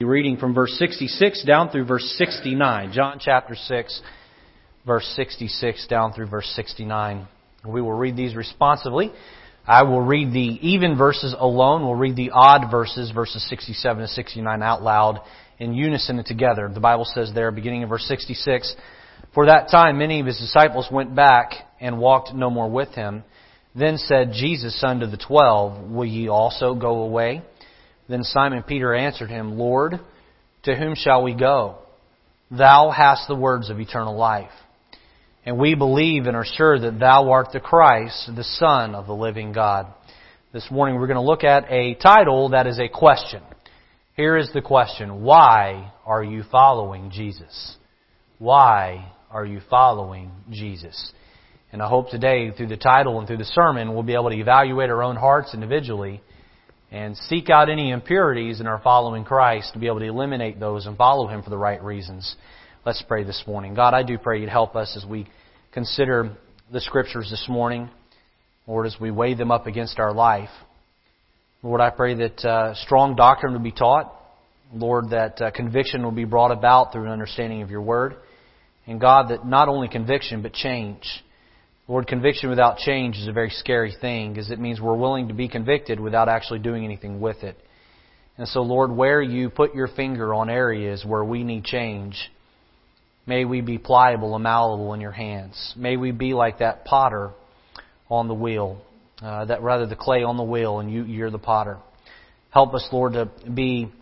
reading from verse 66 down through verse 69. John chapter 6, verse 66 down through verse 69. We will read these responsively. I will read the even verses alone. We'll read the odd verses, verses 67 to 69 out loud in unison and together. The Bible says there, beginning in verse 66, For that time many of his disciples went back and walked no more with him. Then said Jesus unto the twelve, Will ye also go away? Then Simon Peter answered him, Lord, to whom shall we go? Thou hast the words of eternal life. And we believe and are sure that thou art the Christ, the Son of the living God. This morning we're going to look at a title that is a question. Here is the question. Why are you following Jesus? Why are you following Jesus? And I hope today, through the title and through the sermon, we'll be able to evaluate our own hearts individually and seek out any impurities in our following Christ to be able to eliminate those and follow Him for the right reasons. Let's pray this morning. God, I do pray you'd help us as we consider the Scriptures this morning. Lord, as we weigh them up against our life. Lord, I pray that uh, strong doctrine would be taught. Lord, that uh, conviction will be brought about through an understanding of your Word. And God, that not only conviction, but change Lord, conviction without change is a very scary thing because it means we're willing to be convicted without actually doing anything with it. And so, Lord, where you put your finger on areas where we need change, may we be pliable and malleable in your hands. May we be like that potter on the wheel, uh, that rather the clay on the wheel and you, you're the potter. Help us, Lord, to be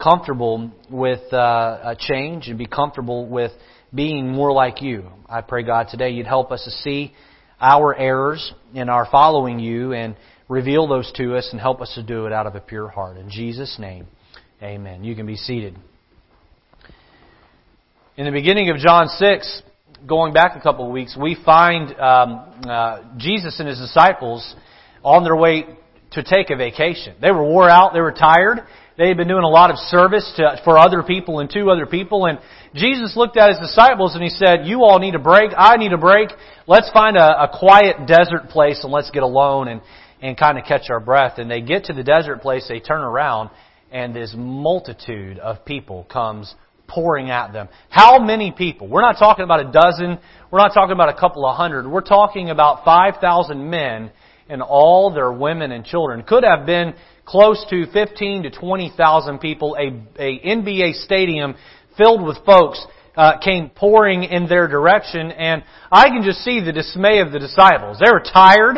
comfortable with uh, change and be comfortable with being more like you. I pray, God, today you'd help us to see our errors in our following you and reveal those to us and help us to do it out of a pure heart. In Jesus' name, amen. You can be seated. In the beginning of John 6, going back a couple of weeks, we find um, uh, Jesus and his disciples on their way to take a vacation. They were wore out, they were tired, they had been doing a lot of service to, for other people and to other people. And Jesus looked at his disciples and he said, you all need a break. I need a break. Let's find a, a quiet desert place and let's get alone and, and kind of catch our breath. And they get to the desert place, they turn around, and this multitude of people comes pouring at them. How many people? We're not talking about a dozen. We're not talking about a couple of hundred. We're talking about 5,000 men and all their women and children. Could have been close to 15 to 20,000 people, a, a NBA stadium filled with folks uh, came pouring in their direction, and I can just see the dismay of the disciples. They were tired.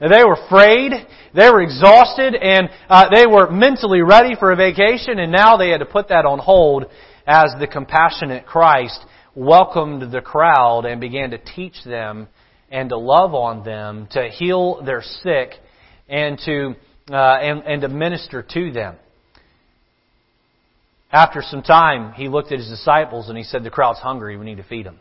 They were afraid. They were exhausted, and uh, they were mentally ready for a vacation, and now they had to put that on hold as the compassionate Christ welcomed the crowd and began to teach them and to love on them, to heal their sick, and to uh, and, and to minister to them. After some time, he looked at his disciples and he said, The crowd's hungry, we need to feed them.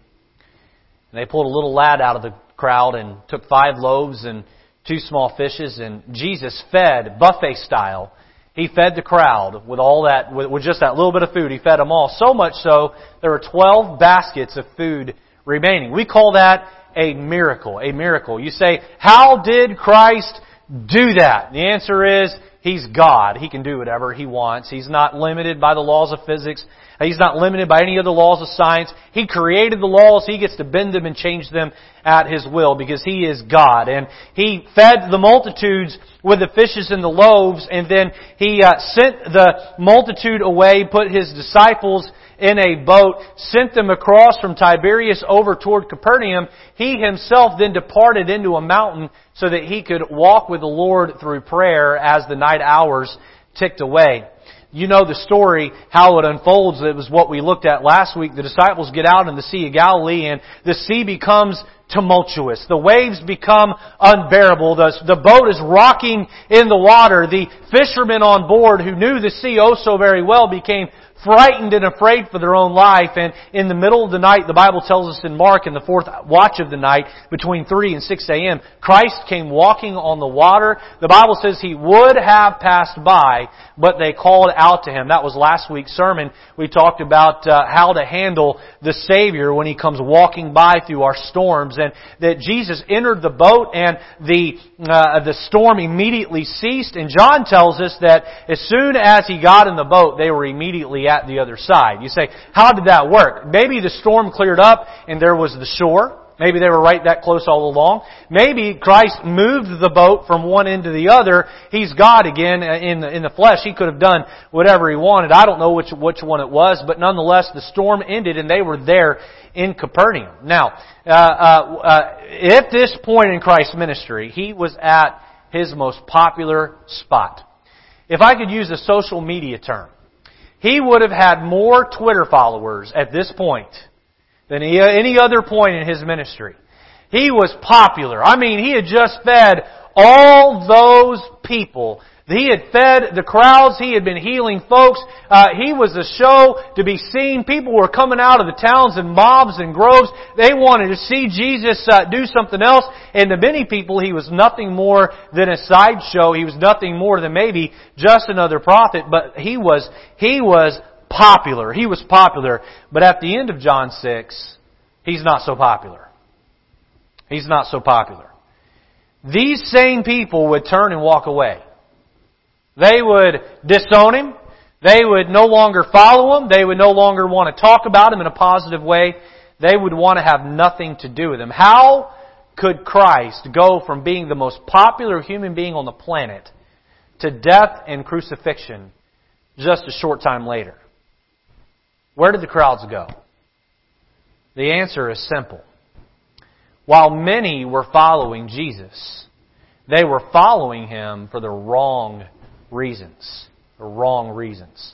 And they pulled a little lad out of the crowd and took five loaves and two small fishes, and Jesus fed, buffet style, he fed the crowd with all that, with, just that little bit of food. He fed them all. So much so, there were 12 baskets of food remaining. We call that a miracle. A miracle. You say, how did Christ do that? The answer is, He's God. He can do whatever He wants. He's not limited by the laws of physics. He's not limited by any of the laws of science. He created the laws. He gets to bend them and change them at His will because He is God. And He fed the multitudes with the fishes and the loaves and then He uh, sent the multitude away, put His disciples in a boat, sent them across from Tiberias over toward Capernaum. He himself then departed into a mountain so that he could walk with the Lord through prayer as the night hours ticked away. You know the story, how it unfolds. It was what we looked at last week. The disciples get out in the Sea of Galilee and the sea becomes tumultuous. The waves become unbearable. The, the boat is rocking in the water. The fishermen on board who knew the sea oh so very well became frightened and afraid for their own life. And in the middle of the night, the Bible tells us in Mark, in the fourth watch of the night, between 3 and 6 a.m., Christ came walking on the water. The Bible says he would have passed by, but they called out to him. That was last week's sermon. We talked about uh, how to handle the Savior when he comes walking by through our storms, and that Jesus entered the boat and the uh, the storm immediately ceased. And John tells us that as soon as he got in the boat, they were immediately at the other side. You say, how did that work? Maybe the storm cleared up and there was the shore. Maybe they were right that close all along. Maybe Christ moved the boat from one end to the other. He's God again in the, in the flesh. He could have done whatever he wanted. I don't know which, which one it was, but nonetheless the storm ended and they were there in Capernaum. Now, uh, uh, uh, at this point in Christ's ministry, he was at his most popular spot. If I could use a social media term, he would have had more Twitter followers at this point than any other point in his ministry. He was popular. I mean, he had just fed all those people he had fed the crowds. He had been healing folks. Uh, he was a show to be seen. People were coming out of the towns and mobs and groves. They wanted to see Jesus uh, do something else. And to many people, he was nothing more than a sideshow. He was nothing more than maybe just another prophet. But he was he was popular. He was popular. But at the end of John six, he's not so popular. He's not so popular. These same people would turn and walk away. They would disown him. They would no longer follow him. They would no longer want to talk about him in a positive way. They would want to have nothing to do with him. How could Christ go from being the most popular human being on the planet to death and crucifixion just a short time later? Where did the crowds go? The answer is simple. While many were following Jesus, they were following him for the wrong reasons, The wrong reasons.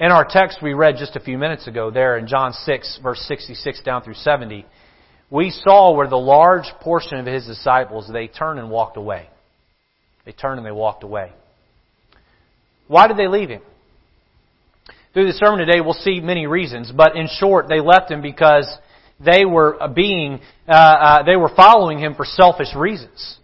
In our text we read just a few minutes ago there in John 6 verse 66 down through 70, we saw where the large portion of his disciples, they turned and walked away. They turned and they walked away. Why did they leave him? Through the sermon today, we'll see many reasons, but in short, they left him because they were being, uh, uh, they were following him for selfish reasons.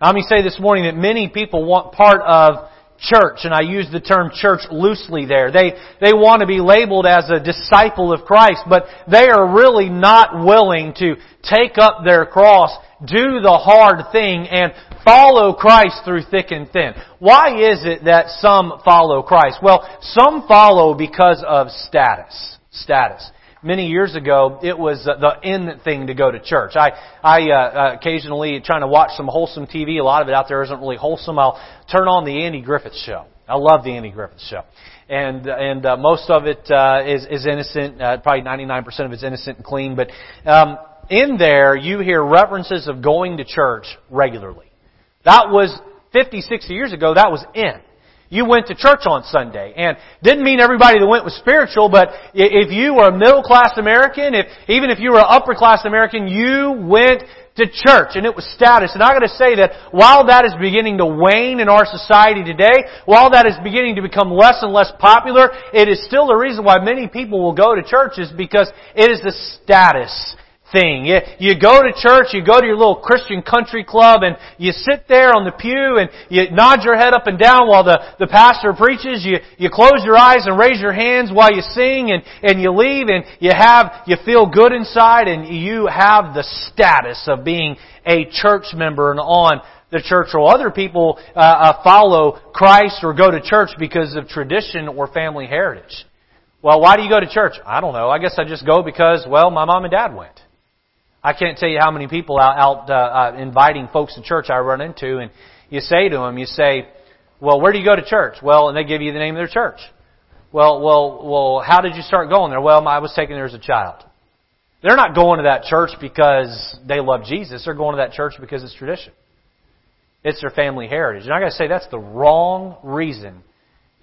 Let me say this morning that many people want part of church, and I use the term church loosely there. They, they want to be labeled as a disciple of Christ, but they are really not willing to take up their cross, do the hard thing, and follow Christ through thick and thin. Why is it that some follow Christ? Well, some follow because of status. Status many years ago, it was the in thing to go to church. I, I uh, uh, occasionally trying to watch some wholesome TV. A lot of it out there isn't really wholesome. I'll turn on the Andy Griffith Show. I love the Andy Griffith Show, and and uh, most of it uh, is is innocent. Uh, probably 99% of it's innocent and clean. But um, in there, you hear references of going to church regularly. That was 50, 60 years ago. That was in you went to church on Sunday. And didn't mean everybody that went was spiritual, but if you were a middle class American, if, even if you were an upper class American, you went to church and it was status. And I gotta say that while that is beginning to wane in our society today, while that is beginning to become less and less popular, it is still the reason why many people will go to churches because it is the status thing. You, you go to church, you go to your little Christian country club, and you sit there on the pew and you nod your head up and down while the, the pastor preaches. You, you close your eyes and raise your hands while you sing, and, and you leave, and you have, you feel good inside, and you have the status of being a church member and on the church or other people uh, uh, follow Christ or go to church because of tradition or family heritage. Well, why do you go to church? I don't know. I guess I just go because, well, my mom and dad went. I can't tell you how many people out, out uh, uh, inviting folks to church I run into, and you say to them, you say, "Well, where do you go to church?" Well, and they give you the name of their church. Well, well, well, how did you start going there? Well, I was taken there as a child. They're not going to that church because they love Jesus. They're going to that church because it's tradition. It's their family heritage. And I gotta say, that's the wrong reason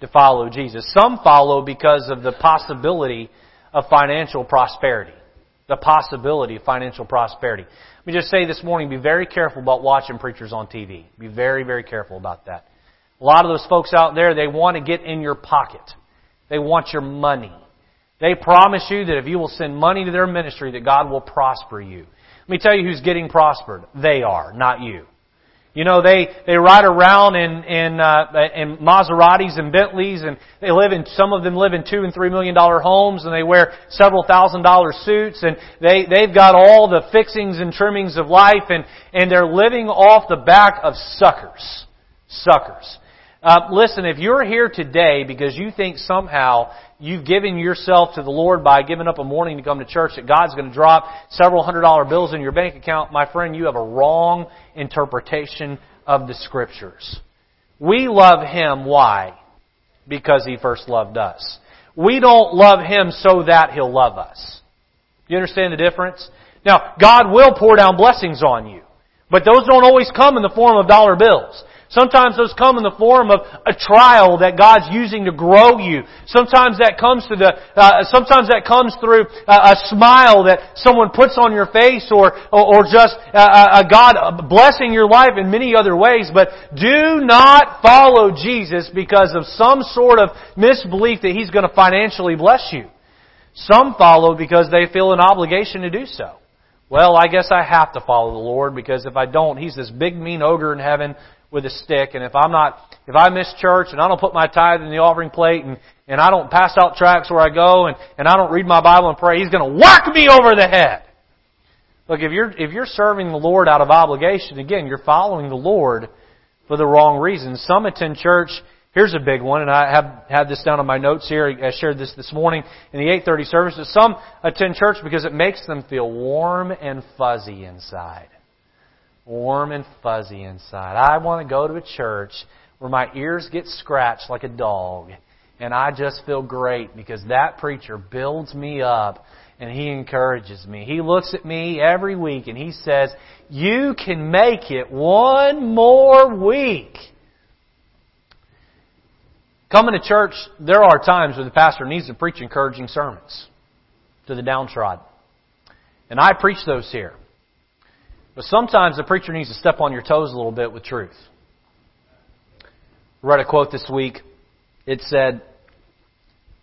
to follow Jesus. Some follow because of the possibility of financial prosperity the possibility of financial prosperity. Let me just say this morning, be very careful about watching preachers on TV. Be very, very careful about that. A lot of those folks out there, they want to get in your pocket. They want your money. They promise you that if you will send money to their ministry, that God will prosper you. Let me tell you who's getting prospered. They are, not you. You know, they, they ride around in, in, uh, in Maseratis and Bentleys and they live in, some of them live in two and three million dollar homes and they wear several thousand dollar suits and they, they've got all the fixings and trimmings of life and, and they're living off the back of suckers. Suckers. Uh, listen, if you're here today because you think somehow you've given yourself to the Lord by giving up a morning to come to church that God's going to drop several hundred dollar bills in your bank account, my friend, you have a wrong interpretation of the Scriptures. We love Him. Why? Because He first loved us. We don't love Him so that He'll love us. You understand the difference? Now, God will pour down blessings on you. But those don't always come in the form of dollar bills. Sometimes those come in the form of a trial that God's using to grow you. Sometimes that comes to the, uh, sometimes that comes through a, a, smile that someone puts on your face or, or, or just uh, a God blessing your life in many other ways. But do not follow Jesus because of some sort of misbelief that He's going to financially bless you. Some follow because they feel an obligation to do so. Well, I guess I have to follow the Lord because if I don't, He's this big mean ogre in heaven with a stick, and if I'm not, if I miss church and I don't put my tithe in the offering plate and, and I don't pass out tracts where I go and, and I don't read my Bible and pray, He's gonna whack me over the head. Look, if you're, if you're serving the Lord out of obligation, again, you're following the Lord for the wrong reasons. Some attend church, here's a big one, and I have had this down on my notes here, I shared this this morning in the 8.30 service, some attend church because it makes them feel warm and fuzzy inside warm and fuzzy inside. I want to go to a church where my ears get scratched like a dog and I just feel great because that preacher builds me up and he encourages me. He looks at me every week and he says, You can make it one more week. Coming to church, there are times where the pastor needs to preach encouraging sermons to the downtrodden. And I preach those here. But sometimes the preacher needs to step on your toes a little bit with truth. I read a quote this week. It said,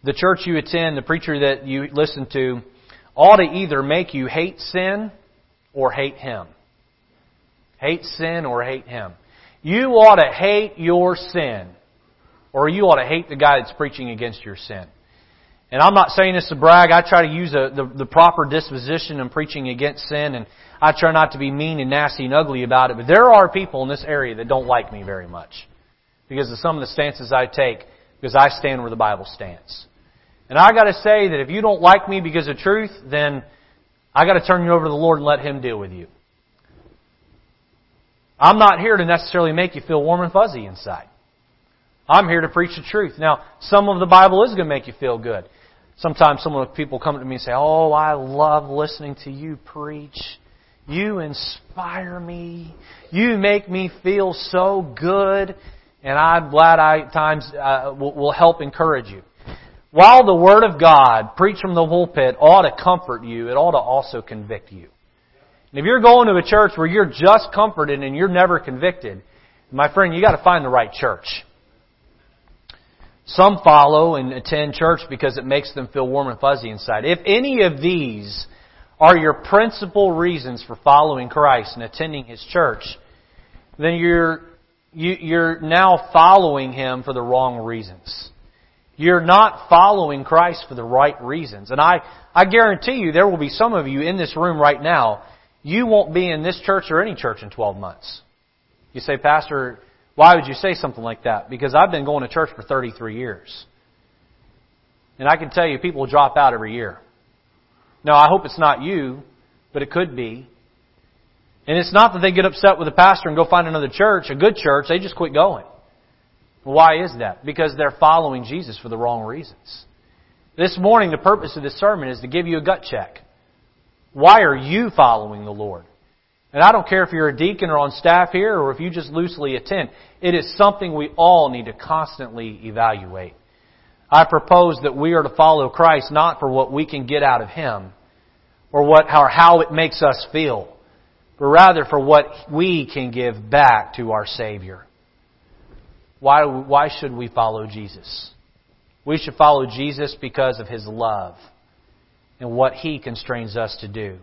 The church you attend, the preacher that you listen to, ought to either make you hate sin or hate him. Hate sin or hate him. You ought to hate your sin, or you ought to hate the guy that's preaching against your sin. And I'm not saying this to brag. I try to use a, the, the proper disposition in preaching against sin, and I try not to be mean and nasty and ugly about it. But there are people in this area that don't like me very much because of some of the stances I take, because I stand where the Bible stands. And I got to say that if you don't like me because of truth, then I got to turn you over to the Lord and let Him deal with you. I'm not here to necessarily make you feel warm and fuzzy inside. I'm here to preach the truth. Now, some of the Bible is going to make you feel good. Sometimes some of the people come to me and say, Oh, I love listening to you preach. You inspire me. You make me feel so good. And I'm glad I times uh, will, will help encourage you. While the Word of God, preached from the pulpit, ought to comfort you, it ought to also convict you. And if you're going to a church where you're just comforted and you're never convicted, my friend, you got to find the right church. Some follow and attend church because it makes them feel warm and fuzzy inside. If any of these are your principal reasons for following Christ and attending His church, then you're, you, are you are now following Him for the wrong reasons. You're not following Christ for the right reasons. And I, I guarantee you there will be some of you in this room right now, you won't be in this church or any church in 12 months. You say, Pastor, why would you say something like that? Because I've been going to church for 33 years. And I can tell you, people drop out every year. Now, I hope it's not you, but it could be. And it's not that they get upset with the pastor and go find another church, a good church, they just quit going. Why is that? Because they're following Jesus for the wrong reasons. This morning, the purpose of this sermon is to give you a gut check. Why are you following the Lord? And I don't care if you're a deacon or on staff here or if you just loosely attend. It is something we all need to constantly evaluate. I propose that we are to follow Christ not for what we can get out of Him or what, or how it makes us feel, but rather for what we can give back to our Savior. Why, why should we follow Jesus? We should follow Jesus because of His love and what He constrains us to do.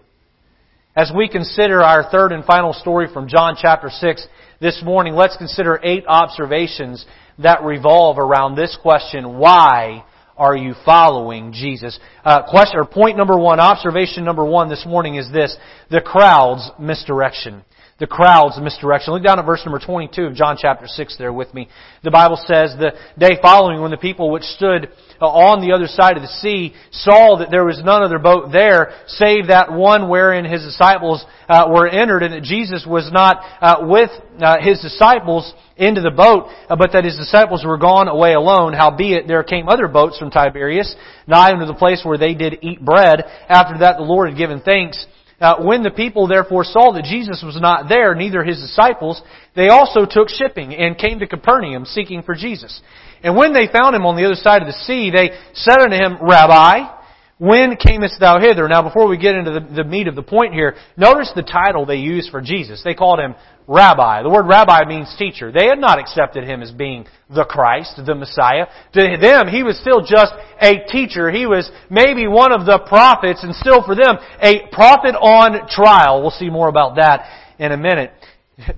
As we consider our third and final story from John chapter 6 this morning, let's consider eight observations that revolve around this question, why are you following Jesus? Uh, question, or point number one, observation number one this morning is this, the crowd's misdirection. The crowds, misdirection. Look down at verse number 22 of John chapter 6 there with me. The Bible says, the day following when the people which stood uh, on the other side of the sea saw that there was none other boat there save that one wherein his disciples uh, were entered and that Jesus was not uh, with uh, his disciples into the boat, uh, but that his disciples were gone away alone. Howbeit there came other boats from Tiberias, nigh unto the place where they did eat bread. After that the Lord had given thanks. Uh, when the people therefore saw that Jesus was not there, neither his disciples, they also took shipping and came to Capernaum seeking for Jesus. And when they found him on the other side of the sea, they said unto him, Rabbi, when camest thou hither? Now before we get into the, the meat of the point here, notice the title they used for Jesus. They called him rabbi. The word rabbi means teacher. They had not accepted him as being the Christ, the Messiah. To them, he was still just a teacher. He was maybe one of the prophets and still for them, a prophet on trial. We'll see more about that in a minute.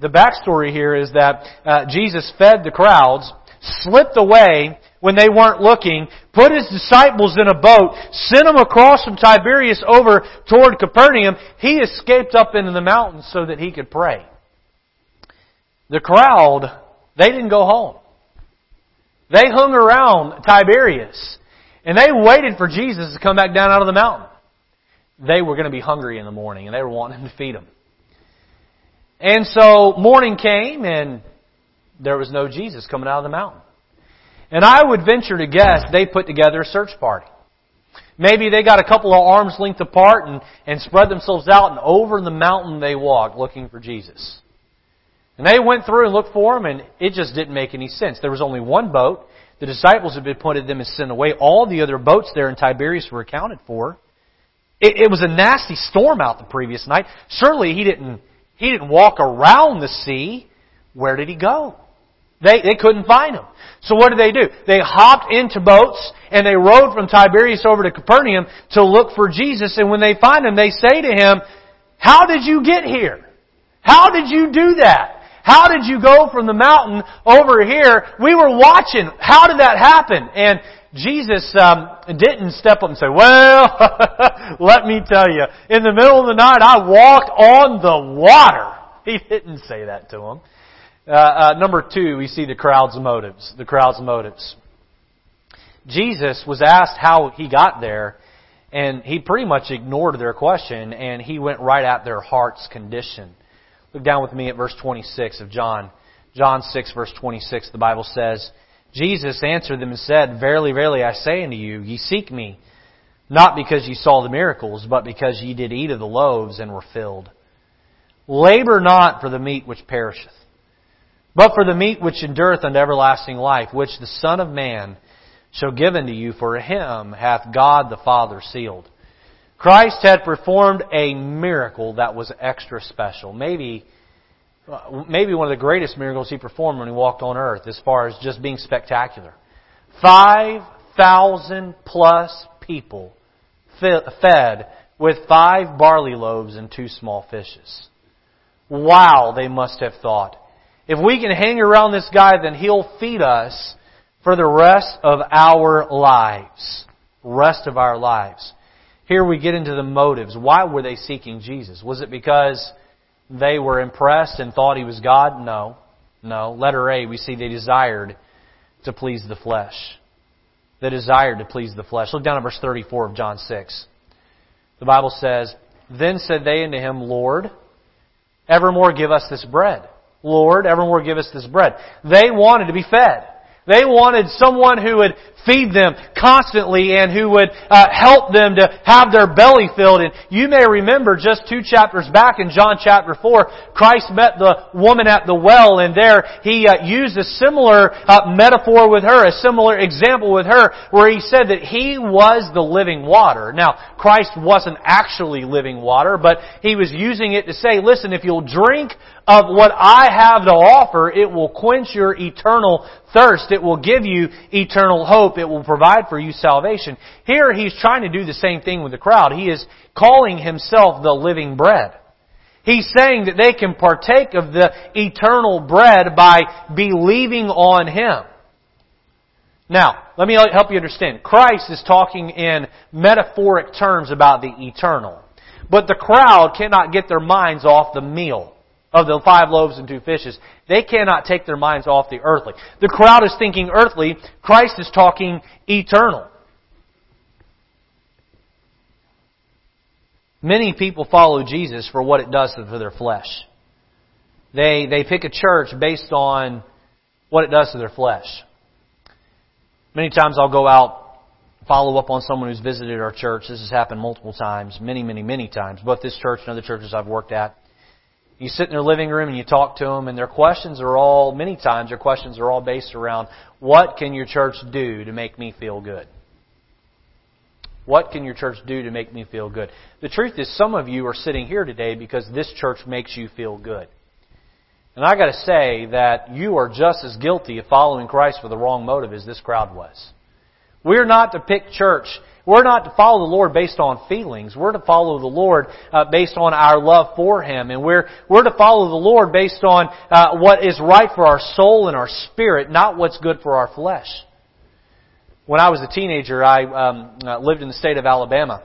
The backstory here is that uh, Jesus fed the crowds, slipped away when they weren't looking, put his disciples in a boat, sent them across from Tiberias over toward Capernaum. He escaped up into the mountains so that he could pray. The crowd, they didn't go home. They hung around Tiberias and they waited for Jesus to come back down out of the mountain. They were going to be hungry in the morning and they were wanting him to feed them. And so morning came and there was no Jesus coming out of the mountain. And I would venture to guess they put together a search party. Maybe they got a couple of arms length apart and, and spread themselves out and over the mountain they walked looking for Jesus. And they went through and looked for him, and it just didn't make any sense. There was only one boat. The disciples had been pointed them and sent away. All the other boats there in Tiberias were accounted for. It, it was a nasty storm out the previous night. Surely he didn't he didn't walk around the sea. Where did he go? They, they couldn't find him. So what did they do? They hopped into boats and they rowed from Tiberias over to Capernaum to look for Jesus. And when they find him, they say to him, How did you get here? How did you do that? How did you go from the mountain over here? We were watching. How did that happen? And Jesus um, didn't step up and say, "Well, let me tell you, in the middle of the night, I walked on the water." He didn't say that to him. Uh, uh, number two, we see the crowd's motives. The crowd's motives. Jesus was asked how he got there, and he pretty much ignored their question, and he went right at their heart's condition. Look down with me at verse 26 of John. John 6 verse 26, the Bible says, Jesus answered them and said, Verily, verily, I say unto you, ye seek me, not because ye saw the miracles, but because ye did eat of the loaves and were filled. Labor not for the meat which perisheth, but for the meat which endureth unto everlasting life, which the Son of Man shall give unto you, for him hath God the Father sealed. Christ had performed a miracle that was extra special. Maybe, uh, maybe one of the greatest miracles he performed when he walked on earth as far as just being spectacular. 5,000 plus people fed with five barley loaves and two small fishes. Wow, they must have thought. If we can hang around this guy, then he'll feed us for the rest of our lives. Rest of our lives. Here we get into the motives. Why were they seeking Jesus? Was it because they were impressed and thought he was God? No. No. Letter A, we see they desired to please the flesh. They desired to please the flesh. Look down at verse 34 of John 6. The Bible says, Then said they unto him, Lord, evermore give us this bread. Lord, evermore give us this bread. They wanted to be fed. They wanted someone who would feed them constantly and who would uh, help them to have their belly filled. And you may remember just two chapters back in John chapter 4, Christ met the woman at the well and there he uh, used a similar uh, metaphor with her, a similar example with her where he said that he was the living water. Now, Christ wasn't actually living water, but he was using it to say, listen, if you'll drink of what I have to offer, it will quench your eternal thirst. It will give you eternal hope. It will provide for you salvation. Here he's trying to do the same thing with the crowd. He is calling himself the living bread. He's saying that they can partake of the eternal bread by believing on Him. Now, let me help you understand. Christ is talking in metaphoric terms about the eternal. But the crowd cannot get their minds off the meal of the five loaves and two fishes. They cannot take their minds off the earthly. The crowd is thinking earthly. Christ is talking eternal. Many people follow Jesus for what it does to their flesh. They, they pick a church based on what it does to their flesh. Many times I'll go out, follow up on someone who's visited our church. This has happened multiple times, many, many, many times, both this church and other churches I've worked at. You sit in their living room and you talk to them, and their questions are all, many times, their questions are all based around, what can your church do to make me feel good? What can your church do to make me feel good? The truth is, some of you are sitting here today because this church makes you feel good. And I gotta say that you are just as guilty of following Christ for the wrong motive as this crowd was. We're not to pick church. We're not to follow the Lord based on feelings. We're to follow the Lord uh, based on our love for Him. And we're, we're to follow the Lord based on uh, what is right for our soul and our spirit, not what's good for our flesh. When I was a teenager, I um, uh, lived in the state of Alabama.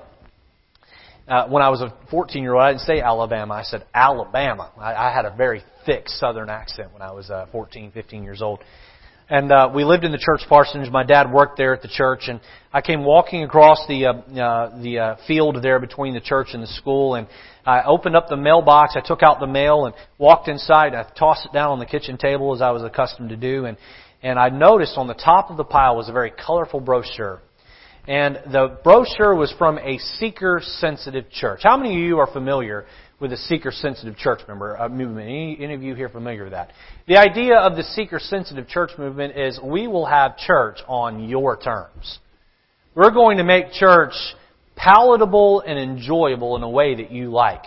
Uh, when I was a 14 year old, I didn't say Alabama. I said Alabama. I, I had a very thick Southern accent when I was uh, 14, 15 years old. And uh, we lived in the church parsonage. My dad worked there at the church, and I came walking across the uh, uh, the uh, field there between the church and the school, and I opened up the mailbox. I took out the mail and walked inside. I tossed it down on the kitchen table as I was accustomed to do, and and I noticed on the top of the pile was a very colorful brochure. And the brochure was from a seeker-sensitive church. How many of you are familiar with a seeker-sensitive church member uh, movement? Any, any of you here familiar with that? The idea of the seeker-sensitive church movement is we will have church on your terms. We're going to make church palatable and enjoyable in a way that you like.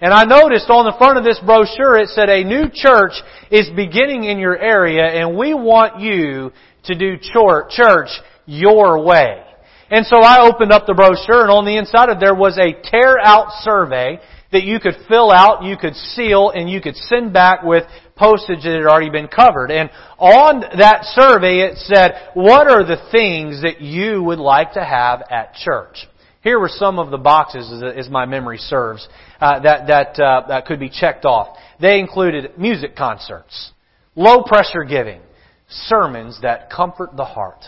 And I noticed on the front of this brochure it said a new church is beginning in your area and we want you to do church your way. And so I opened up the brochure and on the inside of there was a tear out survey that you could fill out, you could seal, and you could send back with postage that had already been covered. And on that survey it said, what are the things that you would like to have at church? Here were some of the boxes, as my memory serves, uh, that that uh, that could be checked off. They included music concerts, low pressure giving, sermons that comfort the heart,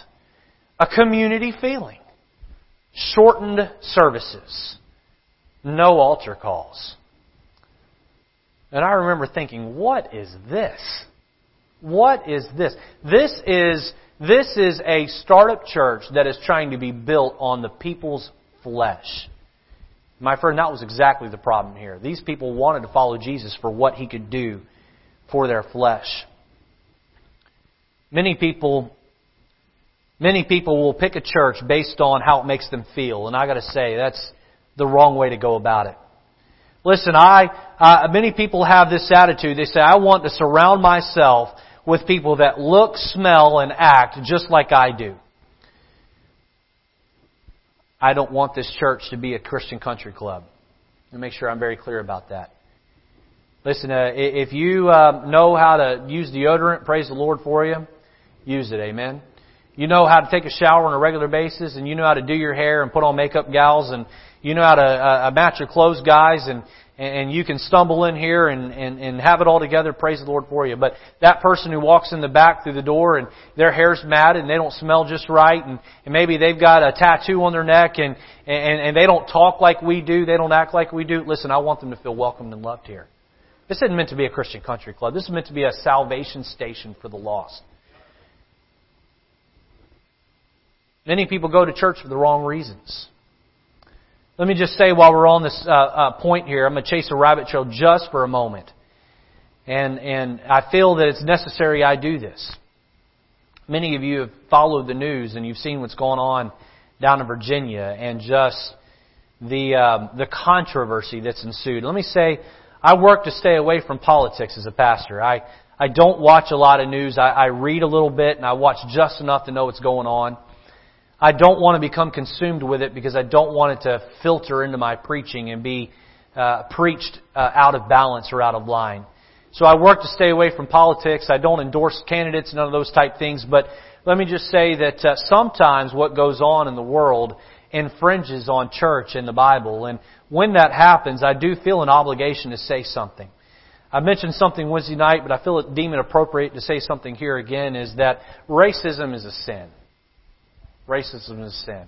a community feeling, shortened services, no altar calls. And I remember thinking, what is this? What is this? This is this is a startup church that is trying to be built on the people's flesh. My friend, that was exactly the problem here. These people wanted to follow Jesus for what he could do for their flesh. Many people many people will pick a church based on how it makes them feel, and I got to say that's the wrong way to go about it. Listen, I uh, many people have this attitude. They say, "I want to surround myself with people that look, smell, and act just like I do." I don't want this church to be a Christian country club. Let me make sure I'm very clear about that. Listen, uh, if you uh, know how to use deodorant, praise the Lord for you. Use it, amen. You know how to take a shower on a regular basis, and you know how to do your hair and put on makeup, gals, and you know how to uh, a match your clothes, guys, and and you can stumble in here and, and, and have it all together, praise the Lord for you. But that person who walks in the back through the door and their hair's matted and they don't smell just right and, and maybe they've got a tattoo on their neck and, and, and they don't talk like we do, they don't act like we do, listen, I want them to feel welcomed and loved here. This isn't meant to be a Christian country club. This is meant to be a salvation station for the lost. Many people go to church for the wrong reasons. Let me just say while we're on this uh, uh, point here, I'm going to chase a rabbit trail just for a moment. And, and I feel that it's necessary I do this. Many of you have followed the news and you've seen what's going on down in Virginia and just the, um, the controversy that's ensued. Let me say, I work to stay away from politics as a pastor. I, I don't watch a lot of news. I, I read a little bit and I watch just enough to know what's going on. I don't want to become consumed with it because I don't want it to filter into my preaching and be uh, preached uh, out of balance or out of line. So I work to stay away from politics. I don't endorse candidates, none of those type things. But let me just say that uh, sometimes what goes on in the world infringes on church and the Bible. And when that happens, I do feel an obligation to say something. I mentioned something Wednesday night, but I feel it deem it appropriate to say something here again is that racism is a sin. Racism is sin.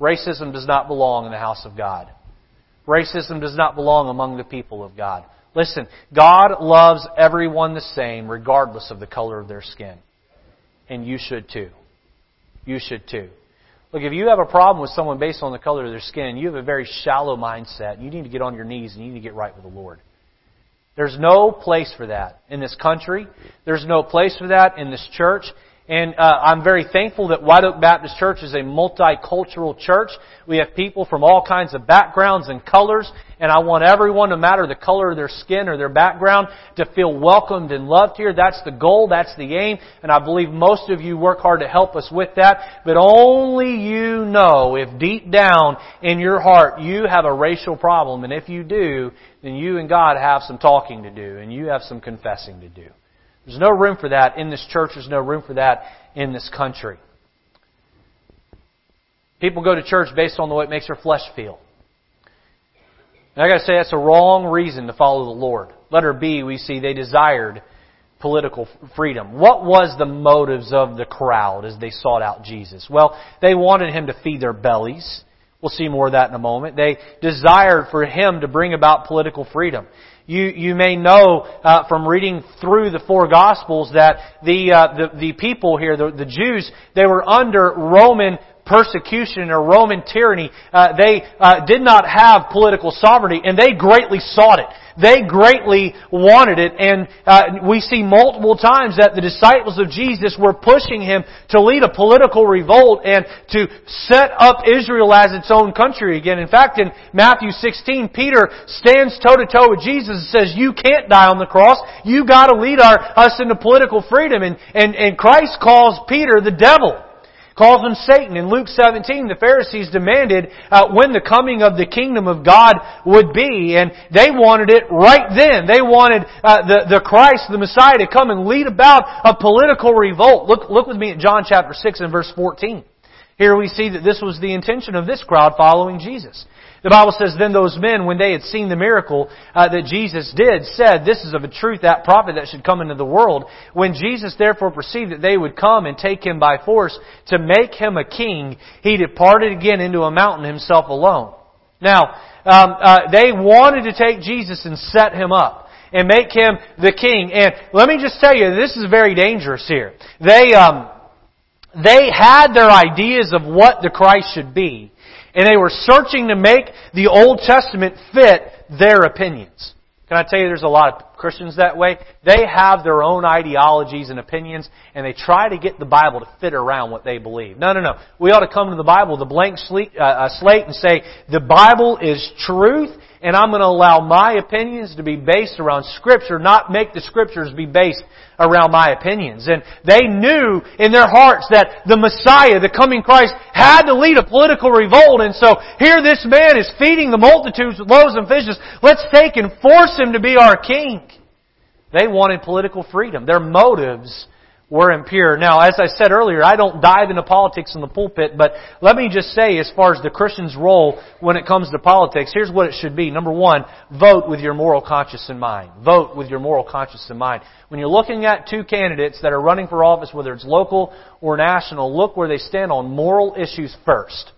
Racism does not belong in the house of God. Racism does not belong among the people of God. Listen, God loves everyone the same regardless of the color of their skin. And you should too. You should too. Look, if you have a problem with someone based on the color of their skin, you have a very shallow mindset. You need to get on your knees and you need to get right with the Lord. There's no place for that in this country. There's no place for that in this church. And uh, I'm very thankful that White Oak Baptist Church is a multicultural church. We have people from all kinds of backgrounds and colors, and I want everyone, no matter the color of their skin or their background, to feel welcomed and loved here. That's the goal, that's the aim, and I believe most of you work hard to help us with that. But only you know if deep down in your heart you have a racial problem, and if you do, then you and God have some talking to do, and you have some confessing to do. There's no room for that in this church. There's no room for that in this country. People go to church based on the way it makes their flesh feel. And I gotta say that's a wrong reason to follow the Lord. Letter B, we see they desired political freedom. What was the motives of the crowd as they sought out Jesus? Well, they wanted him to feed their bellies. We'll see more of that in a moment. They desired for him to bring about political freedom. You, you may know uh, from reading through the four Gospels that the, uh, the, the people here, the, the Jews, they were under Roman persecution or Roman tyranny. Uh, they uh, did not have political sovereignty, and they greatly sought it. They greatly wanted it, and uh, we see multiple times that the disciples of Jesus were pushing him to lead a political revolt and to set up Israel as its own country again. In fact, in Matthew 16, Peter stands toe to toe with Jesus and says, "You can't die on the cross. You got to lead our, us into political freedom." And, and and Christ calls Peter the devil calls him Satan. In Luke 17, the Pharisees demanded uh, when the coming of the kingdom of God would be, and they wanted it right then. They wanted uh, the, the Christ, the Messiah, to come and lead about a political revolt. Look, look with me at John chapter 6 and verse 14. Here we see that this was the intention of this crowd following Jesus. The Bible says, Then those men, when they had seen the miracle uh, that Jesus did, said, This is of a truth that prophet that should come into the world. When Jesus therefore perceived that they would come and take him by force to make him a king, he departed again into a mountain himself alone. Now, um, uh, they wanted to take Jesus and set him up and make him the king. And let me just tell you, this is very dangerous here. They, um, they had their ideas of what the Christ should be and they were searching to make the Old Testament fit their opinions. Can I tell you there's a lot of Christians that way? They have their own ideologies and opinions, and they try to get the Bible to fit around what they believe. No, no, no. We ought to come to the Bible with a blank uh, slate and say, the Bible is truth, and I'm going to allow my opinions to be based around Scripture, not make the Scriptures be based around my opinions. And they knew in their hearts that the Messiah, the coming Christ, had to lead a political revolt. And so here this man is feeding the multitudes with loaves and fishes. Let's take and force him to be our king. They wanted political freedom. Their motives were impure. Now, as I said earlier, I don't dive into politics in the pulpit, but let me just say, as far as the Christian's role when it comes to politics, here's what it should be. Number one, vote with your moral conscience in mind. Vote with your moral conscience in mind. When you're looking at two candidates that are running for office, whether it's local or national, look where they stand on moral issues first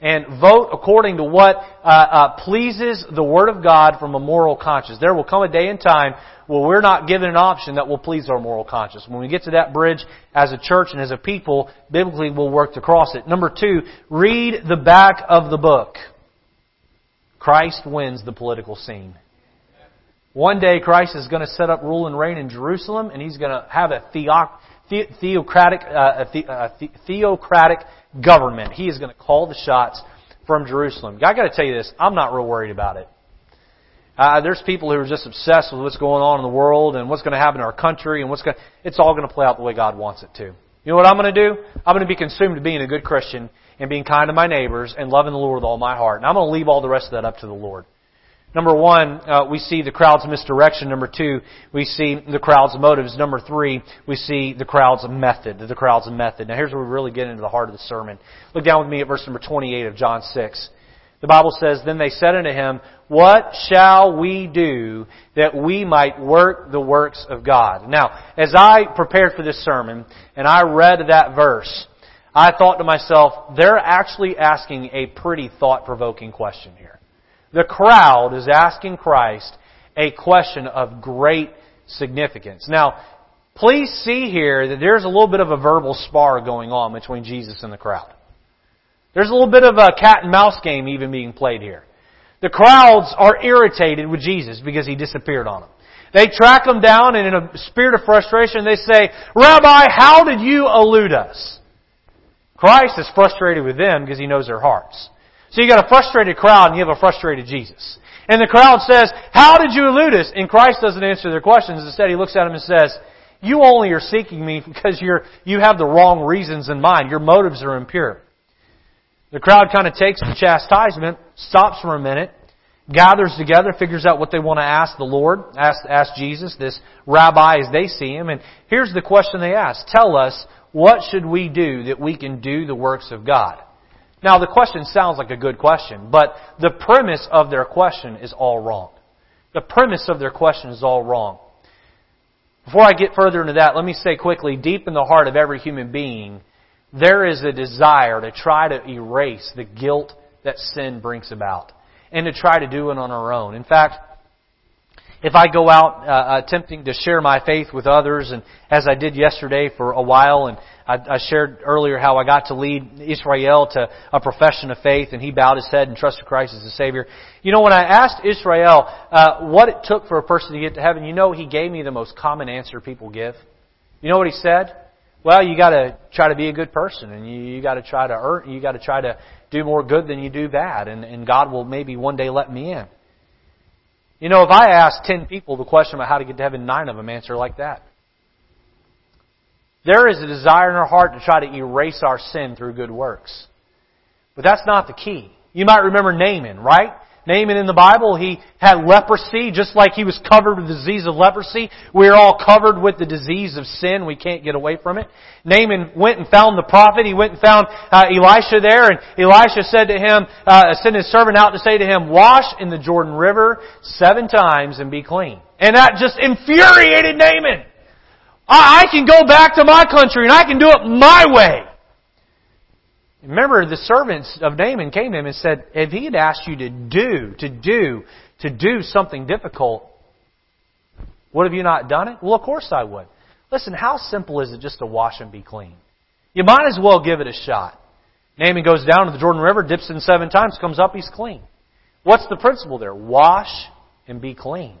and vote according to what uh, uh, pleases the Word of God from a moral conscience. There will come a day and time where we're not given an option that will please our moral conscience. When we get to that bridge as a church and as a people, biblically we'll work to cross it. Number two, read the back of the book. Christ wins the political scene. One day Christ is going to set up rule and reign in Jerusalem and he's going to have a theocratic, uh, a theocratic government. He is going to call the shots from Jerusalem. I got to tell you this, I'm not real worried about it. Uh, there's people who are just obsessed with what's going on in the world and what's going to happen in our country and what's going. It's all going to play out the way God wants it to. You know what I'm going to do? I'm going to be consumed to being a good Christian and being kind to my neighbors and loving the Lord with all my heart. And I'm going to leave all the rest of that up to the Lord. Number one, uh, we see the crowd's misdirection. Number two, we see the crowd's motives. Number three, we see the crowd's method. The crowd's method. Now here's where we really get into the heart of the sermon. Look down with me at verse number 28 of John 6. The Bible says, Then they said unto him, What shall we do that we might work the works of God? Now, as I prepared for this sermon, and I read that verse, I thought to myself, they're actually asking a pretty thought-provoking question here. The crowd is asking Christ a question of great significance. Now, please see here that there's a little bit of a verbal spar going on between Jesus and the crowd. There's a little bit of a cat and mouse game even being played here. The crowds are irritated with Jesus because he disappeared on them. They track him down and in a spirit of frustration they say, Rabbi, how did you elude us? Christ is frustrated with them because he knows their hearts. So you got a frustrated crowd and you have a frustrated Jesus. And the crowd says, How did you elude us? And Christ doesn't answer their questions. Instead, he looks at them and says, You only are seeking me because you're, you have the wrong reasons in mind. Your motives are impure. The crowd kind of takes the chastisement, stops for a minute, gathers together, figures out what they want to ask the Lord, ask, ask Jesus, this rabbi as they see him. And here's the question they ask. Tell us, what should we do that we can do the works of God? Now the question sounds like a good question, but the premise of their question is all wrong. The premise of their question is all wrong. Before I get further into that, let me say quickly, deep in the heart of every human being, there is a desire to try to erase the guilt that sin brings about and to try to do it on our own. In fact, if I go out uh, attempting to share my faith with others, and as I did yesterday for a while, and I, I shared earlier how I got to lead Israel to a profession of faith, and he bowed his head and trusted Christ as a Savior. You know, when I asked Israel uh, what it took for a person to get to heaven, you know, he gave me the most common answer people give. You know what he said? Well, you got to try to be a good person, and you, you got to try to earn. You got to try to do more good than you do bad, and, and God will maybe one day let me in. You know, if I ask ten people the question about how to get to heaven, nine of them answer like that. There is a desire in our heart to try to erase our sin through good works. But that's not the key. You might remember Naaman, right? Naaman in the Bible, he had leprosy, just like he was covered with the disease of leprosy. We're all covered with the disease of sin. We can't get away from it. Naaman went and found the prophet. He went and found uh, Elisha there, and Elisha said to him, uh, sent his servant out to say to him, wash in the Jordan River seven times and be clean. And that just infuriated Naaman. I, I can go back to my country and I can do it my way. Remember, the servants of Naaman came to him and said, if he had asked you to do, to do, to do something difficult, would have you not done it? Well, of course I would. Listen, how simple is it just to wash and be clean? You might as well give it a shot. Naaman goes down to the Jordan River, dips in seven times, comes up, he's clean. What's the principle there? Wash and be clean.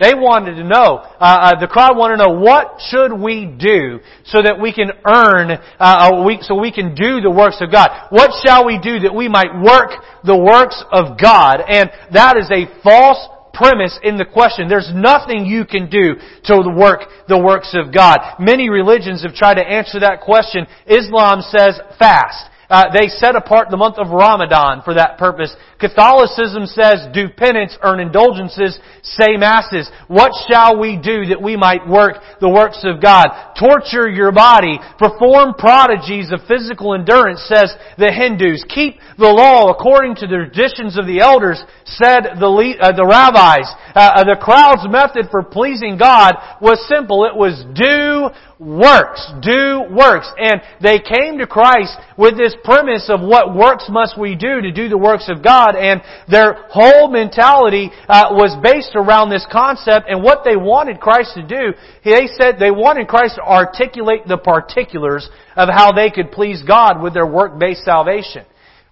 They wanted to know, uh, uh, the crowd wanted to know, what should we do so that we can earn, uh, we, so we can do the works of God? What shall we do that we might work the works of God? And that is a false premise in the question. There's nothing you can do to work the works of God. Many religions have tried to answer that question. Islam says fast. Uh, they set apart the month of Ramadan for that purpose. Catholicism says, do penance, earn indulgences, say masses. What shall we do that we might work the works of God? Torture your body, perform prodigies of physical endurance, says the Hindus. Keep the law according to the traditions of the elders, said the, uh, the rabbis. Uh, uh, the crowd's method for pleasing God was simple. It was do works. Do works. And they came to Christ with this premise of what works must we do to do the works of God. And their whole mentality uh, was based around this concept and what they wanted Christ to do. They said they wanted Christ to articulate the particulars of how they could please God with their work-based salvation.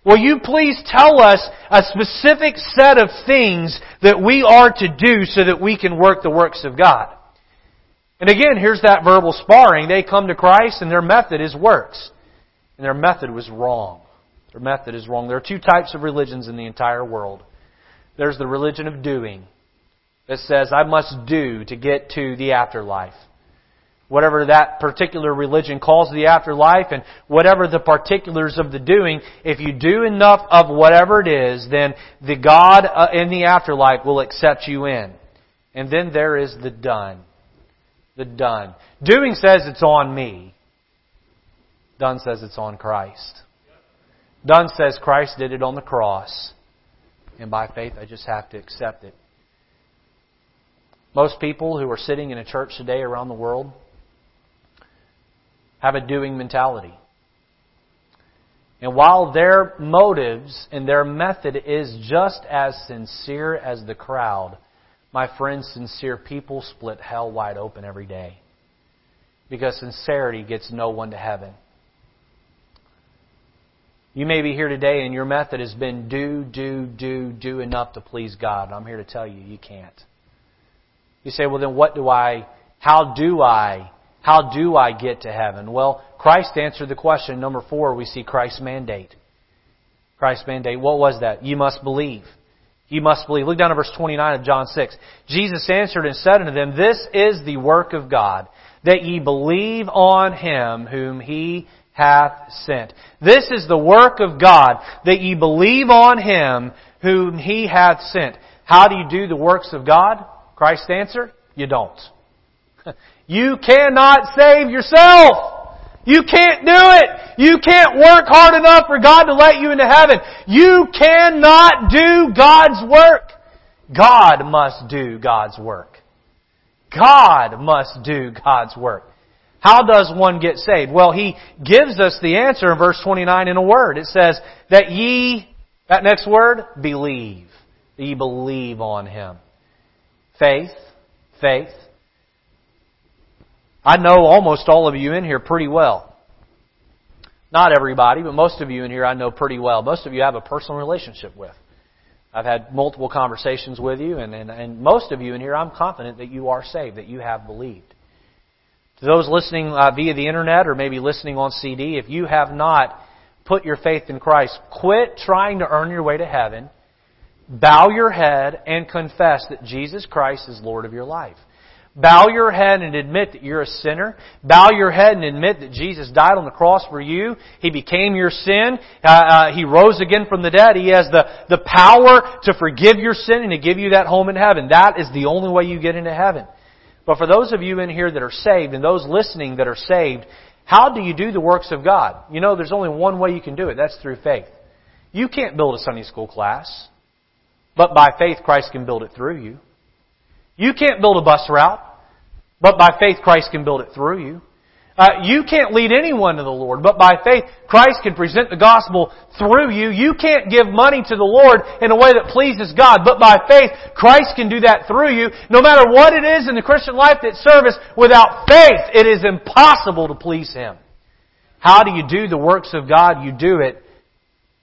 Will you please tell us a specific set of things that we are to do so that we can work the works of God? And again, here's that verbal sparring. They come to Christ and their method is works. And their method was wrong. Their method is wrong. There are two types of religions in the entire world. There's the religion of doing that says, I must do to get to the afterlife. Whatever that particular religion calls the afterlife and whatever the particulars of the doing, if you do enough of whatever it is, then the God uh, in the afterlife will accept you in. And then there is the done the done. Doing says it's on me. Done says it's on Christ. Done says Christ did it on the cross. and by faith I just have to accept it. Most people who are sitting in a church today around the world have a doing mentality. And while their motives and their method is just as sincere as the crowd, my friends, sincere people split hell wide open every day. Because sincerity gets no one to heaven. You may be here today and your method has been do, do, do, do enough to please God. I'm here to tell you, you can't. You say, well then what do I, how do I, how do I get to heaven? Well, Christ answered the question. Number four, we see Christ's mandate. Christ's mandate. What was that? You must believe. You must believe. Look down at verse 29 of John 6. Jesus answered and said unto them, This is the work of God, that ye believe on Him whom He hath sent. This is the work of God, that ye believe on Him whom He hath sent. How do you do the works of God? Christ's answer? You don't. You cannot save yourself. You can't do it. You can't work hard enough for God to let you into heaven. You cannot do God's work. God must do God's work. God must do God's work. How does one get saved? Well, he gives us the answer in verse 29 in a word. It says, that ye, that next word, believe. That ye believe on Him. Faith, faith. I know almost all of you in here pretty well. Not everybody, but most of you in here I know pretty well. Most of you I have a personal relationship with. I've had multiple conversations with you, and, and, and most of you in here I'm confident that you are saved, that you have believed. To those listening uh, via the internet or maybe listening on CD, if you have not put your faith in Christ, quit trying to earn your way to heaven. Bow your head and confess that Jesus Christ is Lord of your life. Bow your head and admit that you're a sinner. Bow your head and admit that Jesus died on the cross for you. He became your sin. Uh, uh, he rose again from the dead. He has the, the power to forgive your sin and to give you that home in heaven. That is the only way you get into heaven. But for those of you in here that are saved and those listening that are saved, how do you do the works of God? You know, there's only one way you can do it. That's through faith. You can't build a Sunday school class, but by faith Christ can build it through you. You can't build a bus route, but by faith Christ can build it through you. Uh, you can't lead anyone to the Lord, but by faith, Christ can present the gospel through you. You can't give money to the Lord in a way that pleases God, but by faith, Christ can do that through you. No matter what it is in the Christian life that service, without faith, it is impossible to please Him. How do you do the works of God? You do it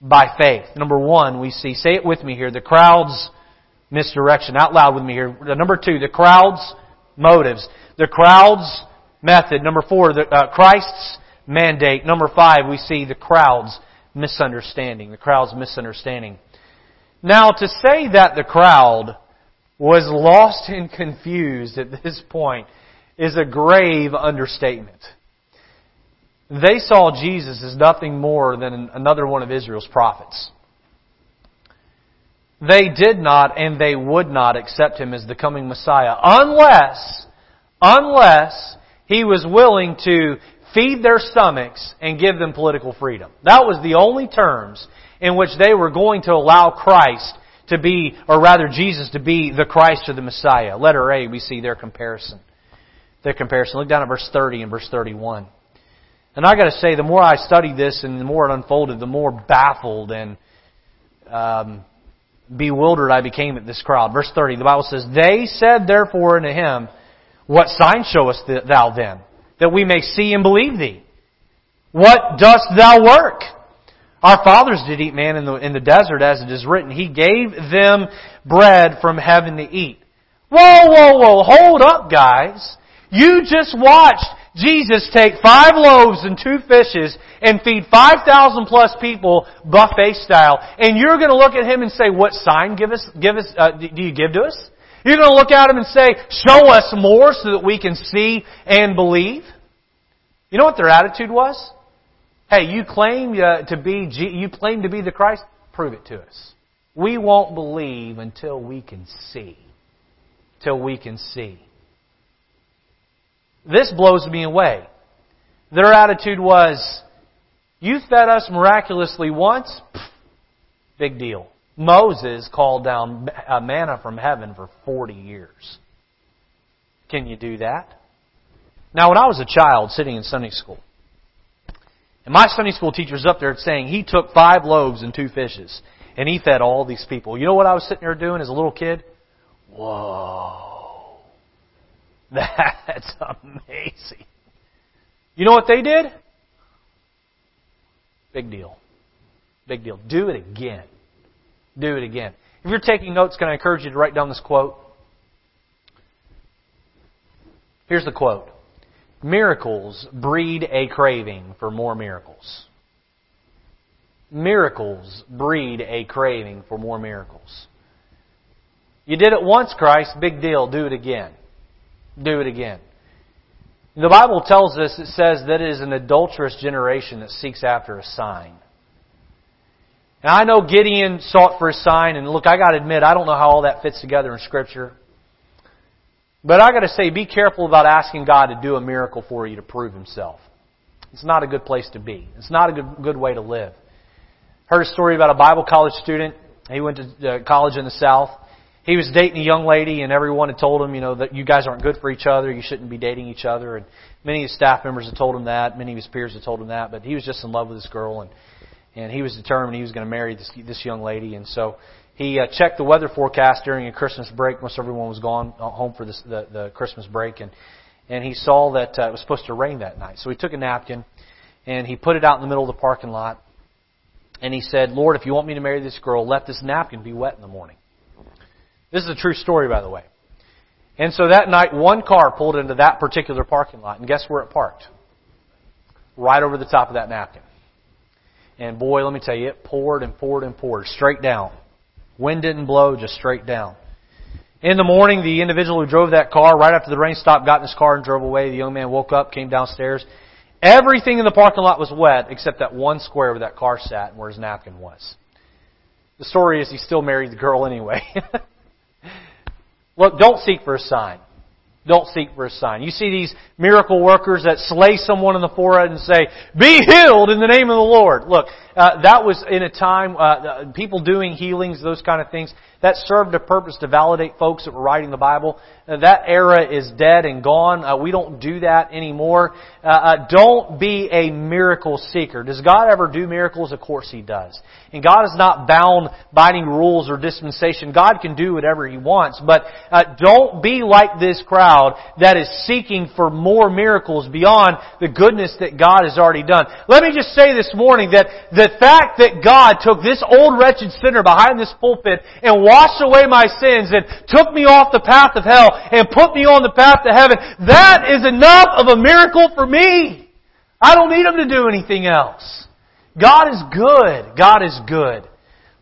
by faith. Number one, we see, say it with me here, the crowd's misdirection. Out loud with me here. Number two, the crowd's motives. The crowd's method. Number four, the, uh, Christ's mandate. Number five, we see the crowd's misunderstanding. The crowd's misunderstanding. Now, to say that the crowd was lost and confused at this point is a grave understatement. They saw Jesus as nothing more than another one of Israel's prophets. They did not and they would not accept him as the coming Messiah unless, unless he was willing to feed their stomachs and give them political freedom. That was the only terms in which they were going to allow Christ to be, or rather Jesus to be the Christ or the Messiah. Letter A, we see their comparison. Their comparison. Look down at verse 30 and verse 31. And I gotta say, the more I studied this and the more it unfolded, the more baffled and um, bewildered I became at this crowd. Verse 30, the Bible says, They said therefore unto him, what sign showest thou then, that we may see and believe thee? What dost thou work? Our fathers did eat manna in the, in the desert, as it is written. He gave them bread from heaven to eat. Whoa, whoa, whoa, hold up, guys. You just watched Jesus take five loaves and two fishes and feed 5,000 plus people buffet style. And you're going to look at him and say, what sign give us, give us, uh, do you give to us? You're going to look at him and say, show us more so that we can see and believe? You know what their attitude was? Hey, you claim uh, to be, you claim to be the Christ? Prove it to us. We won't believe until we can see. Till we can see. This blows me away. Their attitude was, you fed us miraculously once? Pff, big deal. Moses called down manna from heaven for 40 years. Can you do that? Now, when I was a child sitting in Sunday school, and my Sunday school teacher's up there saying he took five loaves and two fishes, and he fed all these people. You know what I was sitting there doing as a little kid? Whoa. That's amazing. You know what they did? Big deal. Big deal. Do it again. Do it again. If you're taking notes, can I encourage you to write down this quote? Here's the quote Miracles breed a craving for more miracles. Miracles breed a craving for more miracles. You did it once, Christ, big deal, do it again. Do it again. The Bible tells us, it says that it is an adulterous generation that seeks after a sign. And I know Gideon sought for a sign, and look, I gotta admit, I don't know how all that fits together in Scripture. But I gotta say, be careful about asking God to do a miracle for you to prove Himself. It's not a good place to be. It's not a good, good way to live. Heard a story about a Bible college student. He went to uh, college in the South. He was dating a young lady, and everyone had told him, you know, that you guys aren't good for each other. You shouldn't be dating each other. And many of his staff members had told him that. Many of his peers had told him that. But he was just in love with this girl, and and he was determined he was going to marry this this young lady. And so he uh, checked the weather forecast during a Christmas break. Most everyone was gone uh, home for this, the, the Christmas break, and and he saw that uh, it was supposed to rain that night. So he took a napkin and he put it out in the middle of the parking lot, and he said, "Lord, if you want me to marry this girl, let this napkin be wet in the morning." This is a true story, by the way. And so that night, one car pulled into that particular parking lot, and guess where it parked? Right over the top of that napkin. And boy, let me tell you, it poured and poured and poured straight down. Wind didn't blow, just straight down. In the morning, the individual who drove that car, right after the rain stopped, got in his car and drove away. The young man woke up, came downstairs. Everything in the parking lot was wet except that one square where that car sat and where his napkin was. The story is he still married the girl anyway. Look, don't seek for a sign. Don't seek for a sign. You see these miracle workers that slay someone in the forehead and say, be healed in the name of the Lord. Look, uh, that was in a time, uh, people doing healings, those kind of things. That served a purpose to validate folks that were writing the Bible. Uh, that era is dead and gone. Uh, we don't do that anymore. Uh, uh, don't be a miracle seeker. Does God ever do miracles? Of course He does. And God is not bound by any rules or dispensation. God can do whatever He wants. But uh, don't be like this crowd that is seeking for more miracles beyond the goodness that God has already done. Let me just say this morning that the fact that God took this old wretched sinner behind this pulpit and washed away my sins and took me off the path of hell and put me on the path to heaven, that is enough of a miracle for me. I don't need Him to do anything else. God is good. God is good.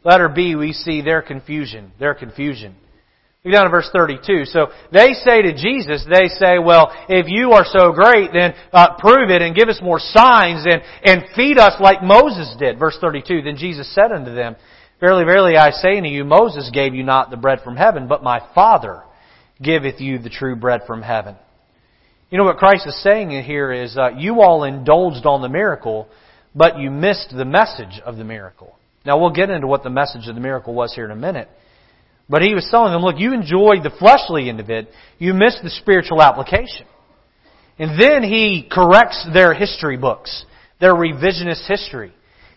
Letter B, we see their confusion. Their confusion. Look down to verse 32. So they say to Jesus, they say, well, if you are so great, then uh, prove it and give us more signs and, and feed us like Moses did. Verse 32. Then Jesus said unto them, Verily, verily, I say unto you, Moses gave you not the bread from heaven, but my Father giveth you the true bread from heaven. You know what Christ is saying here is, uh, you all indulged on the miracle, but you missed the message of the miracle. Now we'll get into what the message of the miracle was here in a minute. But he was telling them, look, you enjoyed the fleshly end of it, you missed the spiritual application. And then he corrects their history books, their revisionist history.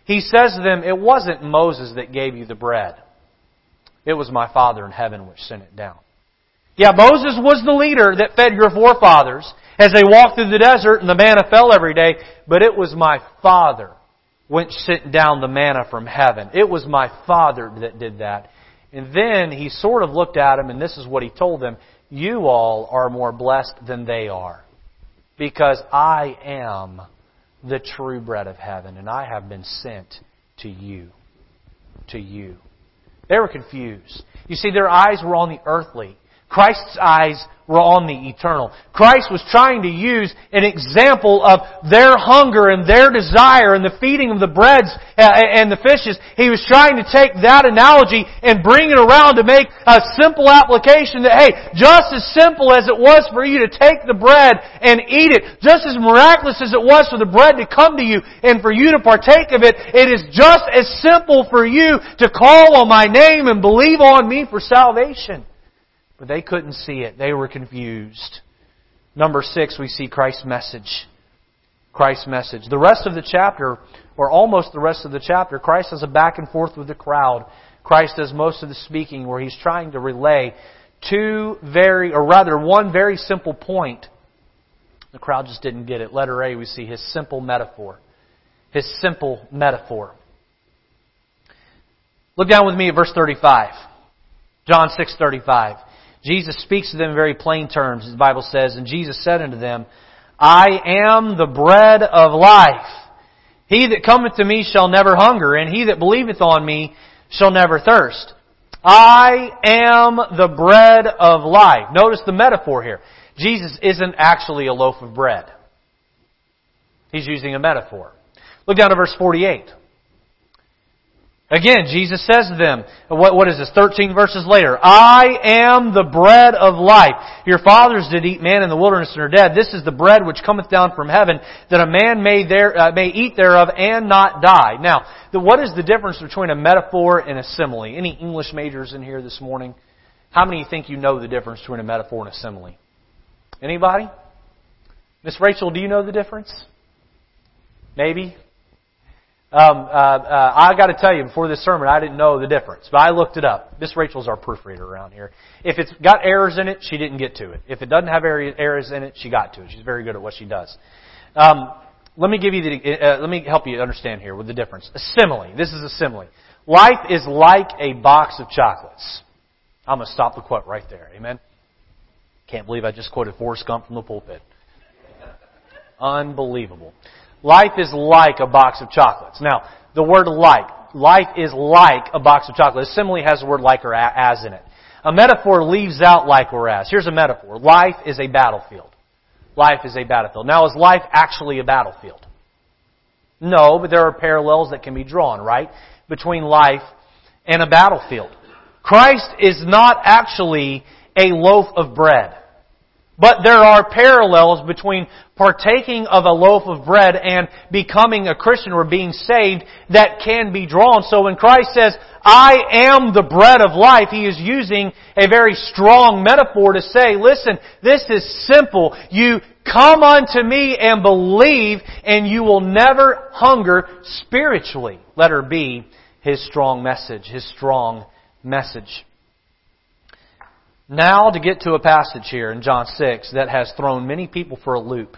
He says to them, It wasn't Moses that gave you the bread. It was my Father in heaven which sent it down. Yeah, Moses was the leader that fed your forefathers as they walked through the desert and the manna fell every day, but it was my Father which sent down the manna from heaven. It was my Father that did that. And then he sort of looked at them and this is what he told them. You all are more blessed than they are. Because I am the true bread of heaven, and I have been sent to you. To you. They were confused. You see, their eyes were on the earthly. Christ's eyes were on the eternal. Christ was trying to use an example of their hunger and their desire and the feeding of the breads uh, and the fishes. He was trying to take that analogy and bring it around to make a simple application that, hey, just as simple as it was for you to take the bread and eat it, just as miraculous as it was for the bread to come to you and for you to partake of it, it is just as simple for you to call on my name and believe on me for salvation. But they couldn't see it. They were confused. Number six, we see Christ's message. Christ's message. The rest of the chapter, or almost the rest of the chapter, Christ has a back and forth with the crowd. Christ does most of the speaking where he's trying to relay two very, or rather one very simple point. The crowd just didn't get it. Letter A, we see his simple metaphor. His simple metaphor. Look down with me at verse 35. John 6:35. Jesus speaks to them in very plain terms, the Bible says, and Jesus said unto them, I am the bread of life. He that cometh to me shall never hunger, and he that believeth on me shall never thirst. I am the bread of life. Notice the metaphor here. Jesus isn't actually a loaf of bread. He's using a metaphor. Look down to verse 48. Again, Jesus says to them, what, what is this, 13 verses later, I am the bread of life. Your fathers did eat manna in the wilderness and are dead. This is the bread which cometh down from heaven, that a man may, there, uh, may eat thereof and not die. Now, the, what is the difference between a metaphor and a simile? Any English majors in here this morning? How many think you know the difference between a metaphor and a simile? Anybody? Miss Rachel, do you know the difference? Maybe? Um, uh, uh, I got to tell you, before this sermon, I didn't know the difference, but I looked it up. Miss Rachel's our proofreader around here. If it's got errors in it, she didn't get to it. If it doesn't have errors in it, she got to it. She's very good at what she does. Um, let me give you the. Uh, let me help you understand here with the difference. A simile. This is a simile. Life is like a box of chocolates. I'm to stop the quote right there. Amen. Can't believe I just quoted Forrest Gump from the pulpit. Unbelievable. Life is like a box of chocolates. Now, the word like. Life is like a box of chocolates. A simile has the word like or as in it. A metaphor leaves out like or as. Here's a metaphor. Life is a battlefield. Life is a battlefield. Now, is life actually a battlefield? No, but there are parallels that can be drawn, right? Between life and a battlefield. Christ is not actually a loaf of bread. But there are parallels between partaking of a loaf of bread and becoming a Christian or being saved that can be drawn. So when Christ says, I am the bread of life, He is using a very strong metaphor to say, listen, this is simple. You come unto me and believe and you will never hunger spiritually. Let her be His strong message, His strong message. Now to get to a passage here in John 6 that has thrown many people for a loop.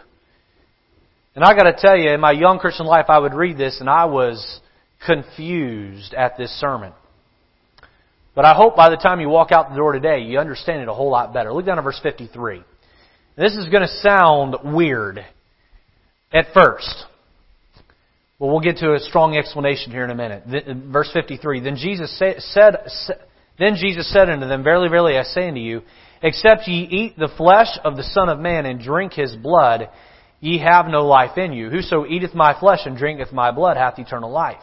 And I gotta tell you, in my young Christian life, I would read this and I was confused at this sermon. But I hope by the time you walk out the door today, you understand it a whole lot better. Look down at verse 53. This is going to sound weird at first. Well, we'll get to a strong explanation here in a minute. Verse 53. Then Jesus said, then Jesus said unto them, Verily, verily, I say unto you, except ye eat the flesh of the Son of Man and drink his blood, ye have no life in you. Whoso eateth my flesh and drinketh my blood hath eternal life.